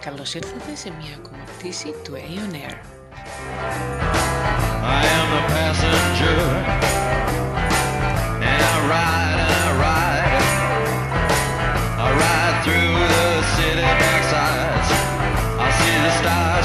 Καλώς ήρθατε σε μια ακόμα πτήση του Aeon Air. I am the passenger, and I ride and I ride. I ride through the city backsides. I see the stars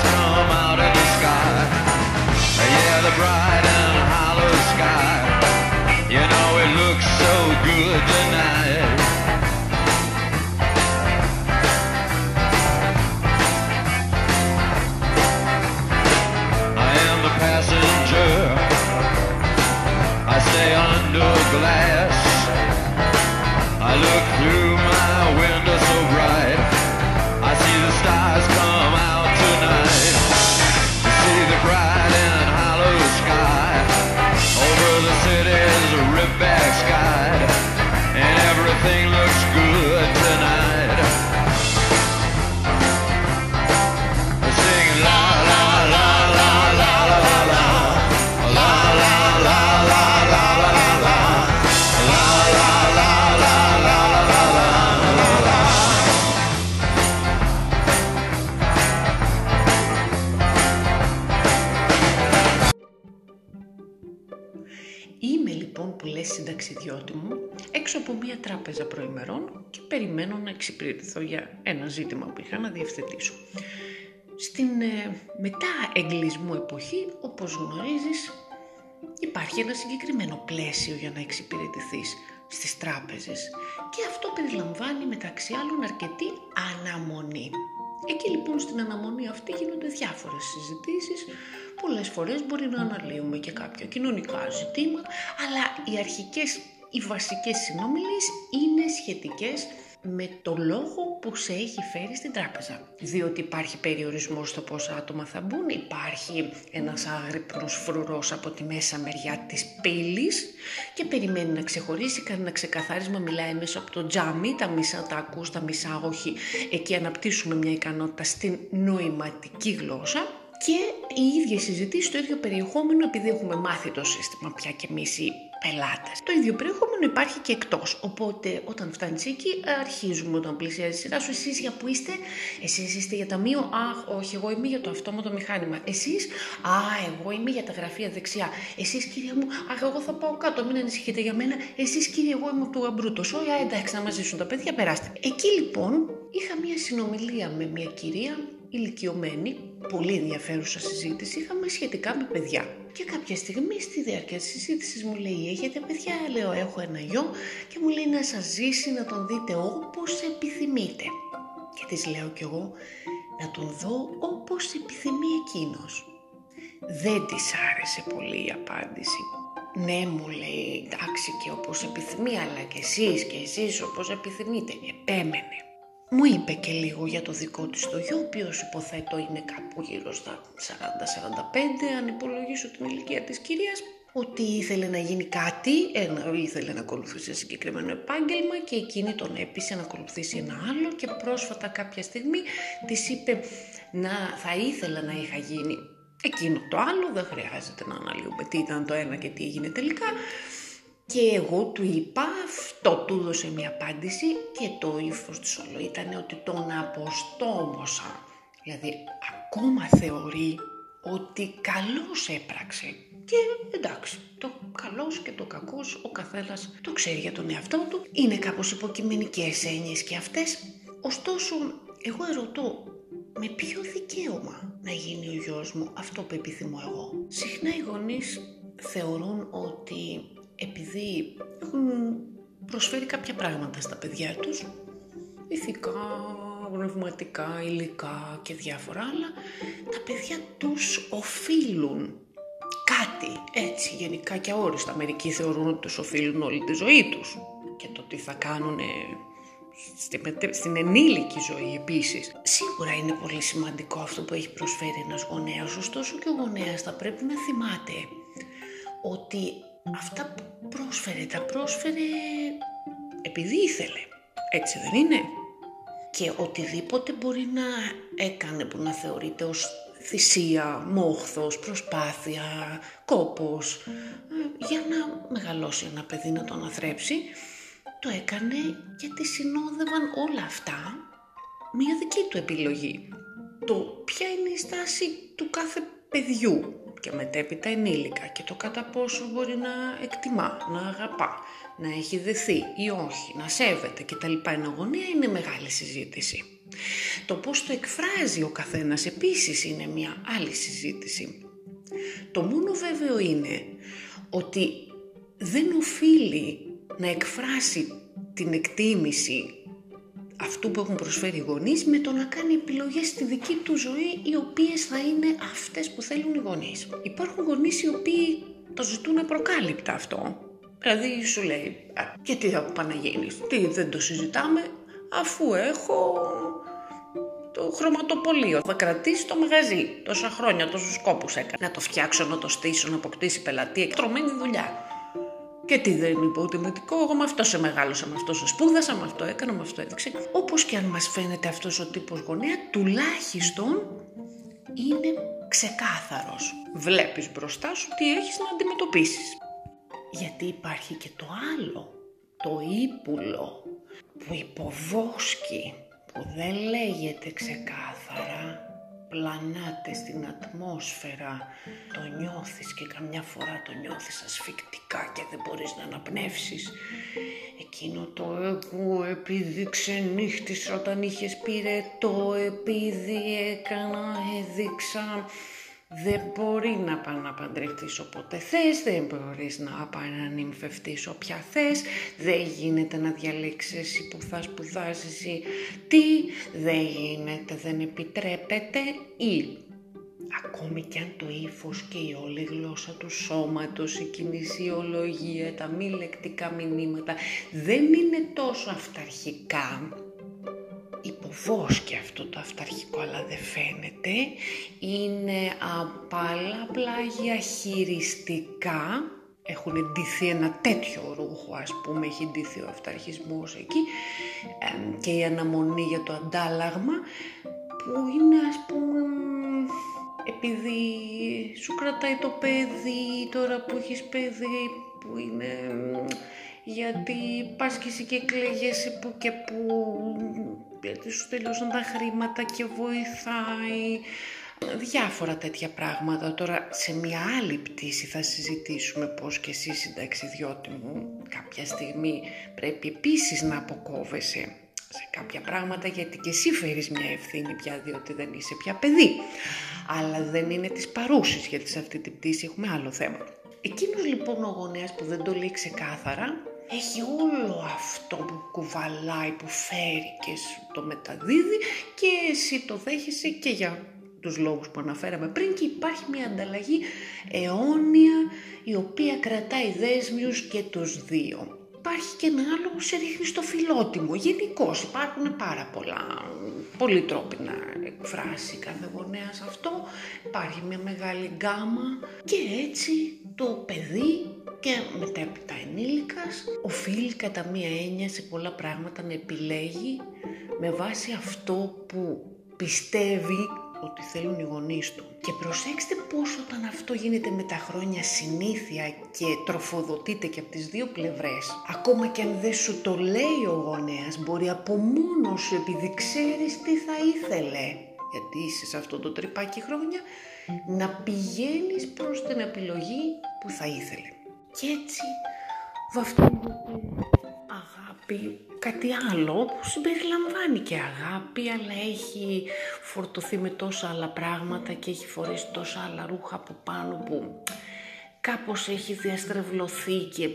Εξυπηρετηθώ για ένα ζήτημα που είχα να διευθετήσω. Στην ε, μετά εγκλισμού εποχή, όπως γνωρίζεις, υπάρχει ένα συγκεκριμένο πλαίσιο για να εξυπηρετηθείς στις τράπεζες και αυτό περιλαμβάνει μεταξύ άλλων αρκετή αναμονή. Εκεί λοιπόν στην αναμονή αυτή γίνονται διάφορες συζητήσεις, πολλές φορές μπορεί να αναλύουμε και κάποια κοινωνικά ζητήματα, αλλά οι αρχικές, οι βασικές συνομιλίες είναι σχετικές με το λόγο που σε έχει φέρει στην τράπεζα. Διότι υπάρχει περιορισμός στο πόσα άτομα θα μπουν, υπάρχει ένας άγρυπνος φρουρός από τη μέσα μεριά της πύλης και περιμένει να ξεχωρίσει, κάνει ένα ξεκαθάρισμα, μιλάει μέσα από το τζάμι, τα μισά τα ακούς, τα μισά όχι. Εκεί αναπτύσσουμε μια ικανότητα στην νοηματική γλώσσα και οι ίδιες συζητήσεις, το ίδιο περιεχόμενο, επειδή έχουμε μάθει το σύστημα πια και εμείς οι πελάτες. Το ίδιο περιεχόμενο υπάρχει και εκτός, οπότε όταν φτάνεις εκεί αρχίζουμε όταν πλησιάζει η σειρά σου, εσείς για που είστε, εσείς είστε για ταμείο, αχ όχι εγώ είμαι για το αυτόματο μηχάνημα, εσείς, α εγώ είμαι για τα γραφεία δεξιά, εσείς κύριε μου, αχ εγώ θα πάω κάτω, μην ανησυχείτε για μένα, εσείς κύριε εγώ είμαι του γαμπρού, σόια, εντάξει να μας ζήσουν τα παιδιά, περάστε. Εκεί λοιπόν είχα μια συνομιλία με μια κυρία ηλικιωμένη, πολύ ενδιαφέρουσα συζήτηση είχαμε σχετικά με παιδιά. Και κάποια στιγμή στη διάρκεια της συζήτησης μου λέει «Έχετε παιδιά» λέω «Έχω ένα γιο» και μου λέει να σας ζήσει να τον δείτε όπως επιθυμείτε. Και της λέω κι εγώ να τον δω όπως επιθυμεί εκείνος. Δεν της άρεσε πολύ η απάντηση. Ναι, μου λέει, εντάξει και όπως επιθυμεί, αλλά και εσείς και εσείς όπως επιθυμείτε. Επέμενε. Μου είπε και λίγο για το δικό της το γιο, ο οποίος υποθέτω είναι κάπου γύρω στα 40-45, αν υπολογίσω την ηλικία της κυρίας, ότι ήθελε να γίνει κάτι, ένα, ήθελε να ακολουθήσει ένα συγκεκριμένο επάγγελμα και εκείνη τον έπεισε να ακολουθήσει ένα άλλο και πρόσφατα κάποια στιγμή της είπε να θα ήθελα να είχα γίνει εκείνο το άλλο, δεν χρειάζεται να αναλύουμε τι ήταν το ένα και τι έγινε τελικά. Και εγώ του είπα, αυτό του έδωσε μια απάντηση και το ύφος του όλο ήταν ότι τον αποστόμωσα. Δηλαδή ακόμα θεωρεί ότι καλώς έπραξε. Και εντάξει, το καλός και το κακός ο καθένας το ξέρει για τον εαυτό του. Είναι κάπως υποκειμενικές έννοιες και αυτές. Ωστόσο, εγώ ερωτώ, με ποιο δικαίωμα να γίνει ο γιος μου αυτό που επιθυμώ εγώ; Συχνά οι γονείς θεωρούν ότι επειδή έχουν προσφέρει κάποια πράγματα στα παιδιά τους, ηθικά, πνευματικά, υλικά και διάφορα άλλα, τα παιδιά τους οφείλουν κάτι, έτσι γενικά και αόριστα. Μερικοί θεωρούν ότι τους οφείλουν όλη τη ζωή τους και το τι θα κάνουν στη μετε- στην ενήλικη ζωή επίσης. Σίγουρα είναι πολύ σημαντικό αυτό που έχει προσφέρει ένας γονέας, ωστόσο και ο γονέας θα πρέπει να θυμάται ότι αυτά που πρόσφερε, τα πρόσφερε επειδή ήθελε. Έτσι δεν είναι; Και οτιδήποτε μπορεί να έκανε που να θεωρείται ως θυσία, μόχθος, προσπάθεια, κόπος, ε, για να μεγαλώσει ένα παιδί να το αναθρέψει, το έκανε γιατί συνόδευαν όλα αυτά μια δική του επιλογή. το ποια είναι η στάση του κάθε παιδιού και μετέπειτα ενήλικα και το κατά πόσο μπορεί να εκτιμά, να αγαπά, να έχει δεθεί ή όχι, να σέβεται κτλ. Ενογωνία είναι μεγάλη συζήτηση. Το πώς το εκφράζει ο καθένας επίσης είναι μια άλλη συζήτηση. Το μόνο βέβαιο είναι ότι δεν οφείλει να εκφράσει την εκτίμηση αυτού που έχουν προσφέρει οι γονείς με το να κάνει επιλογές στη δική του ζωή οι οποίες θα είναι αυτές που θέλουν οι γονείς. Υπάρχουν γονείς οι οποίοι το ζητούν προκάλυπτα αυτό. Δηλαδή σου λέει, και τι θα Παναγίνης, τι δεν το συζητάμε, αφού έχω το χρωματοπολείο. Θα κρατήσει το μαγαζί τόσα χρόνια, τόσους σκόπους έκανε. Να το φτιάξω, να το στήσω, να αποκτήσει πελατή, εκτρομένη δουλειά. Και τι δεν είναι υποτιμητικό, εγώ με αυτό σε μεγάλωσα, με αυτό σε σπούδασα, με αυτό έκανα, με αυτό έδειξε. Όπως και αν μας φαίνεται αυτός ο τύπος γονέα, τουλάχιστον είναι ξεκάθαρος. Βλέπεις μπροστά σου τι έχεις να αντιμετωπίσεις. Γιατί υπάρχει και το άλλο, το ύπουλο που υποβόσκει, που δεν λέγεται ξεκάθαρα, πλανάτες στην ατμόσφαιρα, το νιώθεις και καμιά φορά το νιώθεις ασφικτικά και δεν μπορείς να αναπνεύσεις. Εκείνο το εγώ επειδή ξενύχτησα όταν είχες πυρετό, επειδή έκανα, έδειξα, δεν μπορεί να πάει να παντρευτείς όποτε θες, δεν μπορείς να πάει να νυμφευτείς όποια θες, δεν γίνεται να διαλέξεις εσύ που θα σπουδάσεις ή τι, δεν γίνεται, δεν επιτρέπεται ή ακόμη και αν το ύφος και η όλη γλώσσα του σώματος, η κινησιολογία, τα μη λεκτικά μηνύματα δεν είναι τόσο αυταρχικά, υποβόσκει αυτό το αυταρχικό αλλά δεν φαίνεται, είναι απαλά πλάγια χειριστικά, έχουν εντυθεί ένα τέτοιο ρούχο ας πούμε, έχει εντυθεί ο αυταρχισμός εκεί. Και η αναμονή για το αντάλλαγμα που είναι ας πούμε επειδή σου κρατάει το παιδί τώρα που έχεις παιδί που είναι γιατί πας και εσύ και κλαίγεσαι που και που γιατί σου τελειώσαν τα χρήματα και βοηθάει διάφορα τέτοια πράγματα. Τώρα σε μια άλλη πτήση θα συζητήσουμε πώς και εσύ συνταξιδιώτη μου κάποια στιγμή πρέπει επίσης να αποκόβεσαι σε κάποια πράγματα γιατί και εσύ φέρεις μια ευθύνη πια διότι δεν είσαι πια παιδί. Αλλά δεν είναι της παρούσης γιατί σε αυτή την πτήση έχουμε άλλο θέμα. Εκείνος λοιπόν ο γονέας που δεν το λέει ξεκάθαρα έχει όλο αυτό που κουβαλάει, που φέρει και σου το μεταδίδει και εσύ το δέχεσαι και για τους λόγους που αναφέραμε πριν και υπάρχει μια ανταλλαγή αιώνια η οποία κρατάει δέσμιους και τους δύο. Υπάρχει και ένα άλλο που σε ρίχνει στο φιλότιμο. Γενικώς υπάρχουν πάρα πολλά, πολλοί τρόποι να εκφράσει κάθε γονέας αυτό. Υπάρχει μια μεγάλη γκάμα και έτσι το παιδί και μετέπειτα ενήλικας οφείλει κατά μία έννοια σε πολλά πράγματα να επιλέγει με βάση αυτό που πιστεύει ότι θέλουν οι γονείς του. Και προσέξτε πώς όταν αυτό γίνεται με τα χρόνια συνήθεια και τροφοδοτείται και από τις δύο πλευρές, ακόμα και αν δεν σου το λέει ο γονέας, μπορεί από μόνος σου επειδή ξέρεις τι θα ήθελε, γιατί είσαι σε αυτό το τρυπάκι χρόνια, να πηγαίνεις προς την επιλογή που θα ήθελε. Και έτσι βαφτίζεται αγάπη κάτι άλλο που συμπεριλαμβάνει και αγάπη αλλά έχει φορτωθεί με τόσα άλλα πράγματα και έχει φορέσει τόσα άλλα ρούχα από πάνω που κάπως έχει διαστρεβλωθεί και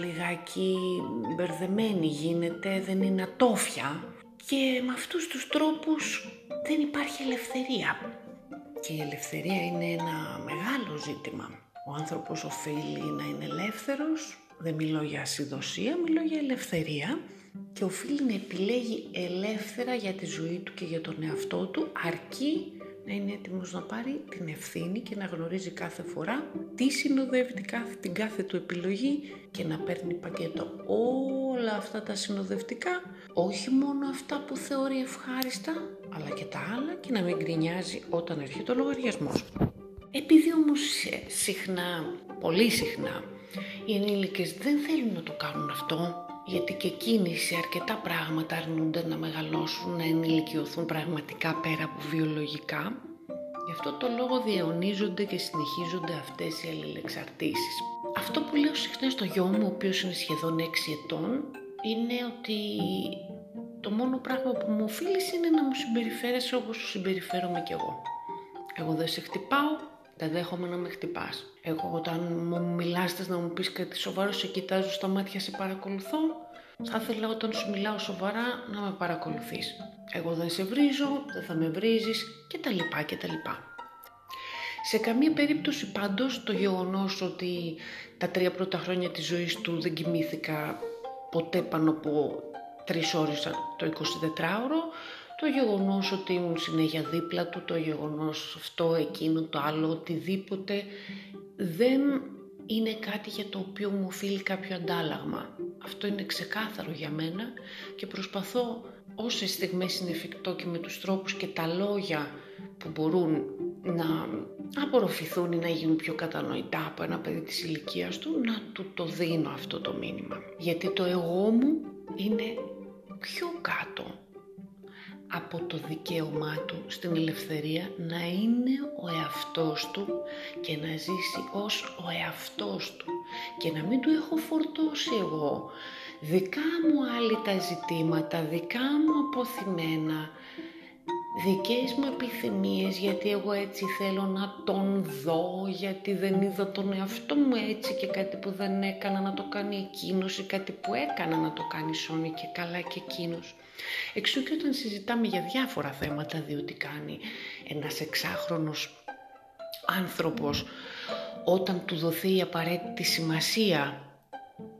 λιγάκι μπερδεμένη γίνεται, δεν είναι ατόφια και με αυτούς τους τρόπους δεν υπάρχει ελευθερία. Και η ελευθερία είναι ένα μεγάλο ζήτημα. Ο άνθρωπος οφείλει να είναι ελεύθερος, δεν μιλώ για ασυδοσία, μιλώ για ελευθερία και οφείλει να επιλέγει ελεύθερα για τη ζωή του και για τον εαυτό του αρκεί να είναι έτοιμος να πάρει την ευθύνη και να γνωρίζει κάθε φορά τι συνοδεύει την κάθε, την κάθε του επιλογή και να παίρνει πακέτο όλα αυτά τα συνοδευτικά, όχι μόνο αυτά που θεωρεί ευχάριστα, αλλά και τα άλλα και να μην γκρινιάζει όταν έρχεται ο λογαριασμός. Επειδή όμως συχνά, πολύ συχνά, οι ενήλικες δεν θέλουν να το κάνουν αυτό, γιατί και εκείνοι σε αρκετά πράγματα αρνούνται να μεγαλώσουν, να ενηλικιωθούν πραγματικά πέρα από βιολογικά. Γι' αυτό το λόγο διαιωνίζονται και συνεχίζονται αυτές οι αλληλεξαρτήσεις. Αυτό που λέω συχνά στο γιο μου, ο οποίος είναι σχεδόν 6 ετών, είναι ότι το μόνο πράγμα που μου οφείλει είναι να μου συμπεριφέρεσαι όπως σου συμπεριφέρομαι κι εγώ. Εγώ δεν σε χτυπάω, δεν δέχομαι να με χτυπάς. Εγώ όταν μου μιλάς να μου πεις κάτι σοβαρό, σε κοιτάζω στα μάτια, σε παρακολουθώ. Θα ήθελα όταν σου μιλάω σοβαρά να με παρακολουθείς. Εγώ δεν σε βρίζω, δεν θα με βρίζεις και τα λοιπά και τα λοιπά. Σε καμία περίπτωση πάντως το γεγονός ότι τα τρία πρώτα χρόνια της ζωής του δεν κοιμήθηκα ποτέ πάνω από τρεις ώρες το 24ωρο, το γεγονός ότι ήμουν συνέχεια δίπλα του, το γεγονός αυτό, εκείνο, το άλλο, οτιδήποτε, δεν είναι κάτι για το οποίο μου οφείλει κάποιο αντάλλαγμα. Αυτό είναι ξεκάθαρο για μένα και προσπαθώ όσες στιγμές είναι εφικτό και με τους τρόπους και τα λόγια που μπορούν να απορροφηθούν ή να γίνουν πιο κατανοητά από ένα παιδί της ηλικίας του, να του το δίνω αυτό το μήνυμα. Γιατί το εγώ μου είναι πιο κάτω από το δικαίωμά του στην ελευθερία να είναι ο εαυτός του και να ζήσει ως ο εαυτός του και να μην του έχω φορτώσει εγώ δικά μου άλλοι τα ζητήματα, δικά μου αποθυμένα, δικές μου επιθυμίες γιατί εγώ έτσι θέλω να τον δω γιατί δεν είδα τον εαυτό μου έτσι και κάτι που δεν έκανα να το κάνει εκείνος ή κάτι που έκανα να το κάνει Σόνι και καλά και εκείνος. Εξού και όταν συζητάμε για διάφορα θέματα διότι κάνει ένας εξάχρονος άνθρωπος όταν του δοθεί η απαραίτητη σημασία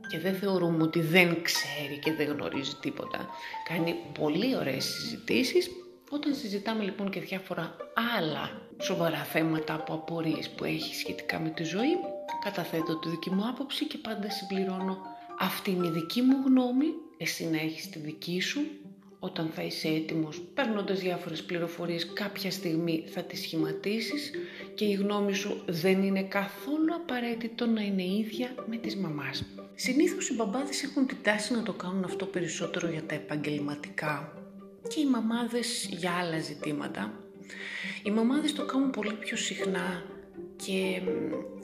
και δεν θεωρούμε ότι δεν ξέρει και δεν γνωρίζει τίποτα. Κάνει πολύ ωραίες συζητήσεις. Όταν συζητάμε λοιπόν και διάφορα άλλα σοβαρά θέματα από απορίες που έχει σχετικά με τη ζωή, καταθέτω τη δική μου άποψη και πάντα συμπληρώνω. Αυτή είναι η δική μου γνώμη, εσύ να έχεις τη δική σου, όταν θα είσαι έτοιμος, παίρνοντας διάφορες πληροφορίες, κάποια στιγμή θα τις σχηματίσεις και η γνώμη σου δεν είναι καθόλου απαραίτητο να είναι ίδια με της μαμάς. Συνήθως οι μπαμπάδες έχουν την τάση να το κάνουν αυτό περισσότερο για τα επαγγελματικά και οι μαμάδες για άλλα ζητήματα. Οι μαμάδες το κάνουν πολύ πιο συχνά και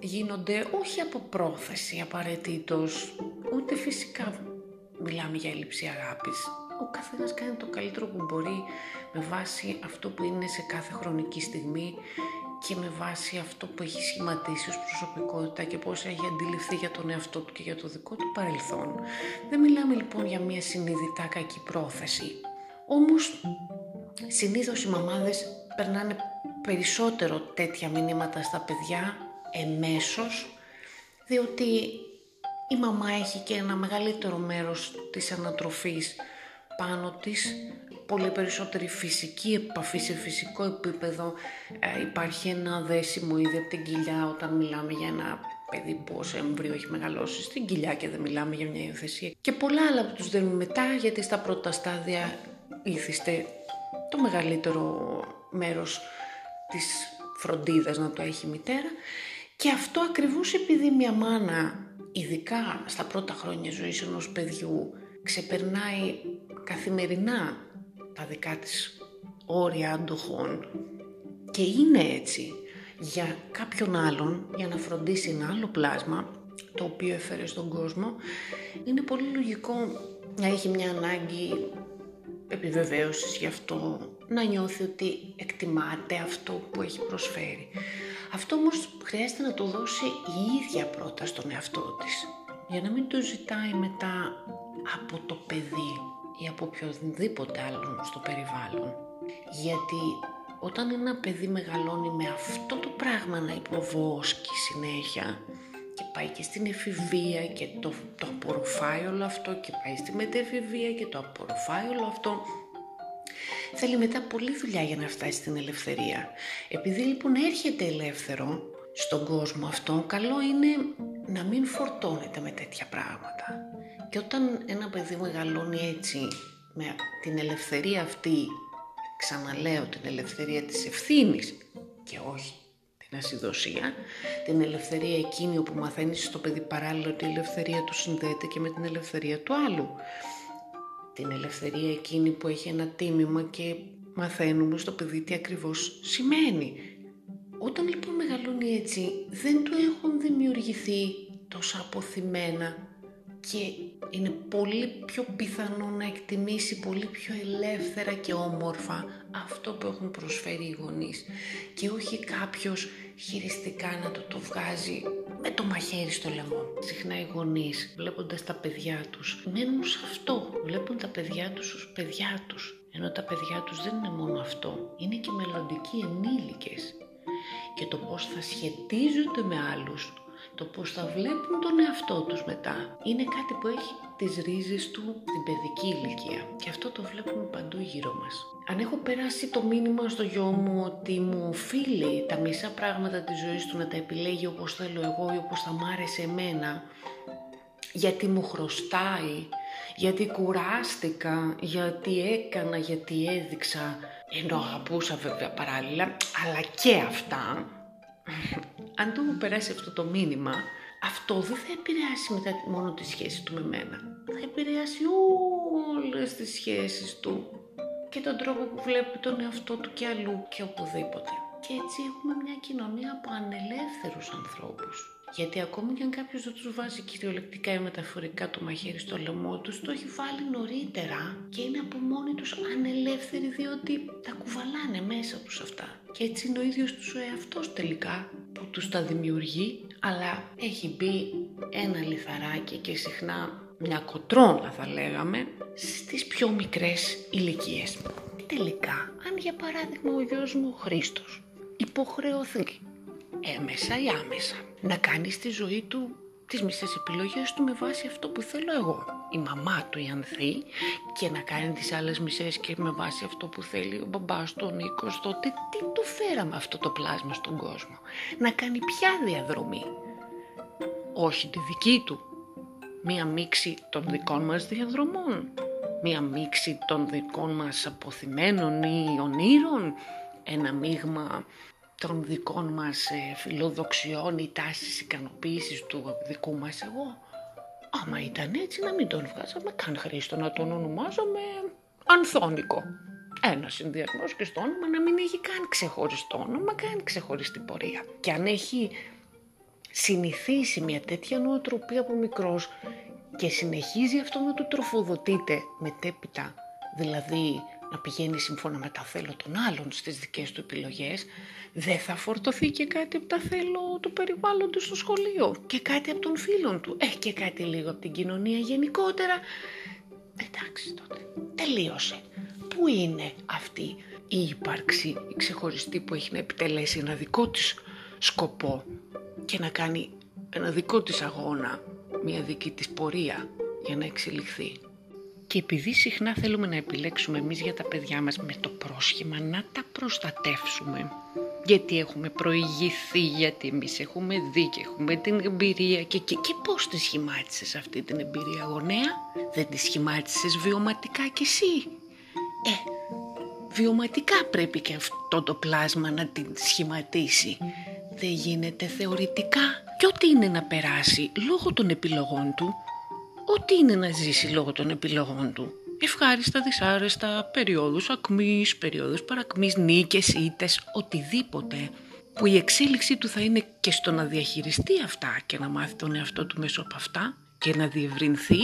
γίνονται όχι από πρόθεση απαραίτητος, ούτε φυσικά μιλάμε για έλλειψη αγάπης. Ο καθένας κάνει το καλύτερο που μπορεί με βάση αυτό που είναι σε κάθε χρονική στιγμή και με βάση αυτό που έχει σχηματίσει ως προσωπικότητα και πώς έχει αντιληφθεί για τον εαυτό του και για το δικό του παρελθόν. Δεν μιλάμε λοιπόν για μια συνειδητά κακή πρόθεση. Όμως συνήθως οι μαμάδες περνάνε περισσότερο τέτοια μηνύματα στα παιδιά εμέσως διότι η μαμά έχει και ένα μεγαλύτερο μέρος της ανατροφής πάνω της πολύ περισσότερη φυσική επαφή σε φυσικό επίπεδο. Ε, υπάρχει ένα δέσιμο ήδη από την κοιλιά όταν μιλάμε για ένα παιδί που ως έμβριο έχει μεγαλώσει στην κοιλιά και δεν μιλάμε για μια υιοθεσία. Και πολλά άλλα που τους δίνουμε μετά γιατί στα πρώτα στάδια ήθιστε το μεγαλύτερο μέρος της φροντίδας να το έχει η μητέρα. Και αυτό ακριβώς επειδή μια μάνα ειδικά στα πρώτα χρόνια ζωής ενός παιδιού ξεπερνάει καθημερινά τα δικά της όρια αντοχών και είναι έτσι για κάποιον άλλον για να φροντίσει ένα άλλο πλάσμα το οποίο έφερε στον κόσμο είναι πολύ λογικό να έχει μια ανάγκη επιβεβαίωσης γι' αυτό, να νιώθει ότι εκτιμάται αυτό που έχει προσφέρει. Αυτό όμως χρειάζεται να το δώσει η ίδια πρώτα στον εαυτό της, για να μην το ζητάει μετά από το παιδί ή από οποιοδήποτε άλλον στο περιβάλλον. Γιατί όταν ένα παιδί μεγαλώνει με αυτό το πράγμα να υποβόσκει συνέχεια, και πάει και στην εφηβεία και το, το απορροφάει όλο αυτό και πάει στη μετεφηβεία και το απορροφάει όλο αυτό. Θέλει μετά πολλή δουλειά για να φτάσει στην ελευθερία. Επειδή λοιπόν έρχεται ελεύθερο στον κόσμο αυτό, καλό είναι να μην φορτώνεται με τέτοια πράγματα. Και όταν ένα παιδί μεγαλώνει έτσι, με την ελευθερία αυτή, ξαναλέω την ελευθερία της ευθύνης και όχι την την ασυδοσία, την ελευθερία εκείνη όπου μαθαίνεις στο παιδί παράλληλα ότι η ελευθερία του συνδέεται και με την ελευθερία του άλλου. Την ελευθερία εκείνη που έχει ένα τίμημα και μαθαίνουμε στο παιδί τι ακριβώς σημαίνει. Όταν λοιπόν μεγαλώνει έτσι, δεν του έχουν δημιουργηθεί τόσα αποθυμένα και είναι πολύ πιο πιθανό να εκτιμήσει πολύ πιο ελεύθερα και όμορφα αυτό που έχουν προσφέρει οι γονείς. Και όχι κάποιος χειριστικά να το το βγάζει με το μαχαίρι στο λαιμό. Συχνά οι γονείς βλέποντας τα παιδιά τους μένουν σε αυτό, βλέπουν τα παιδιά τους ως παιδιά τους. Ενώ τα παιδιά τους δεν είναι μόνο αυτό, είναι και μελλοντικοί ενήλικες. Και το πώς θα σχετίζονται με άλλους το πώς θα βλέπουν τον εαυτό τους μετά είναι κάτι που έχει τις ρίζες του στην παιδική ηλικία και αυτό το βλέπουμε παντού γύρω μας. Αν έχω περάσει το μήνυμα στο γιο μου ότι μου οφείλει τα μισά πράγματα της ζωής του να τα επιλέγει όπως θέλω εγώ ή όπως θα μ' άρεσε εμένα γιατί μου χρωστάει, γιατί κουράστηκα, γιατί έκανα, γιατί έδειξα, ενώ αγαπούσα βέβαια παράλληλα, αλλά και αυτά, αν του μου περάσει αυτό το μήνυμα, αυτό δεν θα επηρεάσει μετά μόνο τη σχέση του με μένα. Θα επηρεάσει όλες τις σχέσεις του και τον τρόπο που βλέπει τον εαυτό του και αλλού και οπουδήποτε. Και έτσι έχουμε μια κοινωνία από ανελεύθερους ανθρώπους. Γιατί ακόμη και αν κάποιος δεν τους βάζει κυριολεκτικά ή μεταφορικά το μαχαίρι στο λαιμό τους, το έχει βάλει νωρίτερα και είναι από μόνοι τους ανελεύθεροι διότι τα κουβαλάνε μέσα τους αυτά. Και έτσι είναι ο ίδιος τους ο εαυτός τελικά που τους τα δημιουργεί, αλλά έχει μπει ένα λιθαράκι και συχνά μια κοτρόνα θα λέγαμε, στις πιο μικρές ηλικίες. Τελικά, αν για παράδειγμα ο γιος μου ο Χρήστος υποχρεωθεί έμεσα ή άμεσα να κάνει στη ζωή του τις μισές επιλογές του με βάση αυτό που θέλω εγώ. Η μαμά του η Ανθή και να κάνει τις άλλες μισές και με βάση αυτό που θέλει ο μπαμπάς του, ο Νίκος, τότε τι του φέραμε αυτό το πλάσμα στον κόσμο. Να κάνει ποια διαδρομή. Όχι τη δική του. Μία μίξη των δικών μας διαδρομών. Μία μίξη των δικών μας αποθυμένων ή ονείρων. Ένα μείγμα των δικών μας ε, φιλοδοξιών ή τάσης ικανοποίησης του δικού μας εγώ. Άμα ήταν έτσι να μην τον βγάζαμε καν χρήστο να τον ονομάζαμε Ανθόνικο. Ένας συνδυασμός και στο όνομα να μην έχει καν ξεχωριστό όνομα, καν ξεχωριστή πορεία. Και αν έχει συνηθίσει μια τέτοια νοοτροπία από μικρός και συνεχίζει αυτό να του τροφοδοτείται μετέπειτα, δηλαδή να πηγαίνει σύμφωνα με τα θέλω των άλλων στις δικές του επιλογές, δεν θα φορτωθεί και κάτι από τα θέλω του περιβάλλοντος στο σχολείο και κάτι από των φίλων του, ε, και κάτι λίγο από την κοινωνία γενικότερα. Εντάξει τότε, τελείωσε. Πού είναι αυτή η ύπαρξη, η ξεχωριστή που έχει να επιτελέσει ένα δικό της σκοπό και να κάνει ένα δικό της αγώνα, μια δική της πορεία για να εξελιχθεί; Και επειδή συχνά θέλουμε να επιλέξουμε εμείς για τα παιδιά μας με το πρόσχημα να τα προστατεύσουμε, γιατί έχουμε προηγηθεί, γιατί εμείς έχουμε δει και έχουμε την εμπειρία και, και, και πώς τη σχημάτισες αυτή την εμπειρία γονέα, δεν τη σχημάτισες βιωματικά κι εσύ; Ε, βιωματικά πρέπει και αυτό το πλάσμα να την σχηματίσει. Δεν γίνεται θεωρητικά. Και ό,τι είναι να περάσει λόγω των επιλογών του, ό,τι είναι να ζήσει λόγω των επιλογών του. Ευχάριστα, δυσάρεστα, περιόδους ακμής, περιόδους παρακμής, νίκες, ήτες, οτιδήποτε που η εξέλιξή του θα είναι και στο να διαχειριστεί αυτά και να μάθει τον εαυτό του μέσω από αυτά και να διευρυνθεί,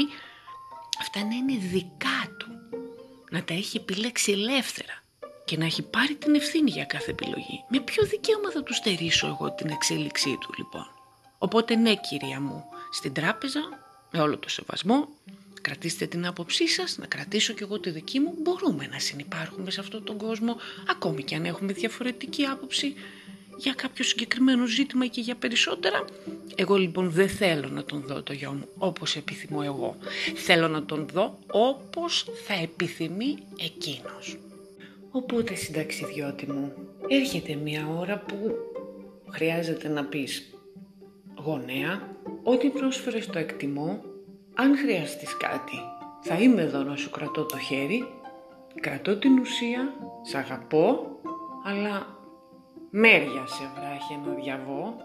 αυτά να είναι δικά του, να τα έχει επιλέξει ελεύθερα και να έχει πάρει την ευθύνη για κάθε επιλογή. Με ποιο δικαίωμα θα τους στερήσω εγώ την εξέλιξή του λοιπόν; Οπότε ναι κυρία μου, στην τράπεζα με όλο το σεβασμό, κρατήστε την άποψή σας, να κρατήσω κι εγώ τη δική μου, μπορούμε να συνεπάρχουμε σε αυτόν τον κόσμο, ακόμη και αν έχουμε διαφορετική άποψη για κάποιο συγκεκριμένο ζήτημα και για περισσότερα. Εγώ λοιπόν δεν θέλω να τον δω το γιο μου όπως επιθυμώ εγώ. Θέλω να τον δω όπως θα επιθυμεί εκείνος. Οπότε συνταξιδιώτη μου, έρχεται μια ώρα που χρειάζεται να πεις γονέα, ό,τι πρόσφερες το εκτιμώ, αν χρειαστείς κάτι, θα είμαι εδώ να σου κρατώ το χέρι, κρατώ την ουσία, σ' αγαπώ, αλλά Μέρια σε βράχει να διαβώ.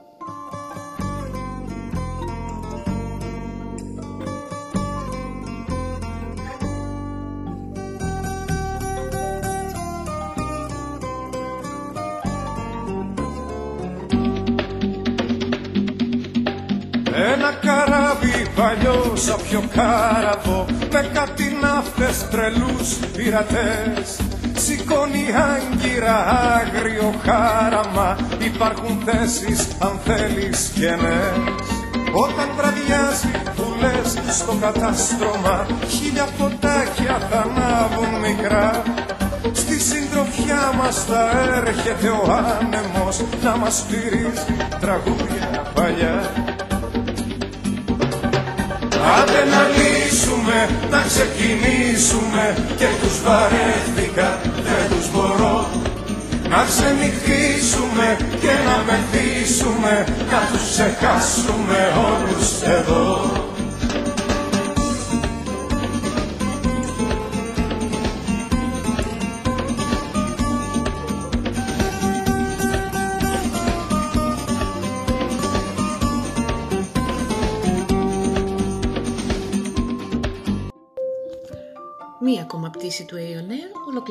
Καράβι παλιό σαν πιο κάραβο με κάτι ναύτες τρελούς πειρατές. Σηκώνει άγκυρα άγριο χάραμα Υπάρχουν θέσεις αν θέλεις κενές Όταν βραδιάζει που λες στο κατάστρωμα Χίλια φωτάκια θα ανάβουν μικρά. Στη συντροφιά μας θα έρχεται ο άνεμος Να μας στηρίζει τραγούδια παλιά Άντε να λύσουμε, να ξεκινήσουμε. Και τους βαρέθηκα, δεν τους μπορώ. Να ξενυχτήσουμε και να μεθύσουμε. Να τους ξεχάσουμε όλους εδώ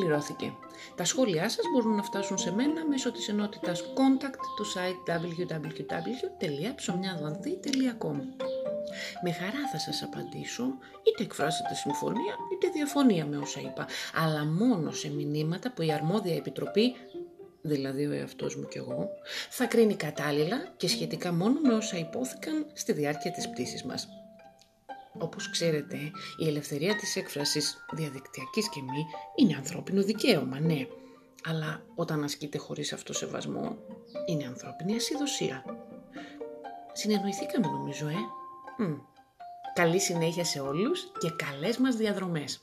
ολοκληρώθηκε. Τα σχόλιά σας μπορούν να φτάσουν σε μένα μέσω της ενότητας contact του site www.ψωμιαδανθή.com Με χαρά θα σας απαντήσω, είτε εκφράσετε συμφωνία είτε διαφωνία με όσα είπα, αλλά μόνο σε μηνύματα που η αρμόδια επιτροπή δηλαδή ο εαυτός μου κι εγώ, θα κρίνει κατάλληλα και σχετικά μόνο με όσα υπόθηκαν στη διάρκεια της πτήσης μας. Όπως ξέρετε, η ελευθερία της έκφρασης διαδικτυακής και μη είναι ανθρώπινο δικαίωμα, ναι. Αλλά όταν ασκείται χωρίς αυτό σεβασμό, είναι ανθρώπινη ασυδοσία. Συνεννοηθήκαμε νομίζω, ε. Μμ. Καλή συνέχεια σε όλους και καλές μας διαδρομές.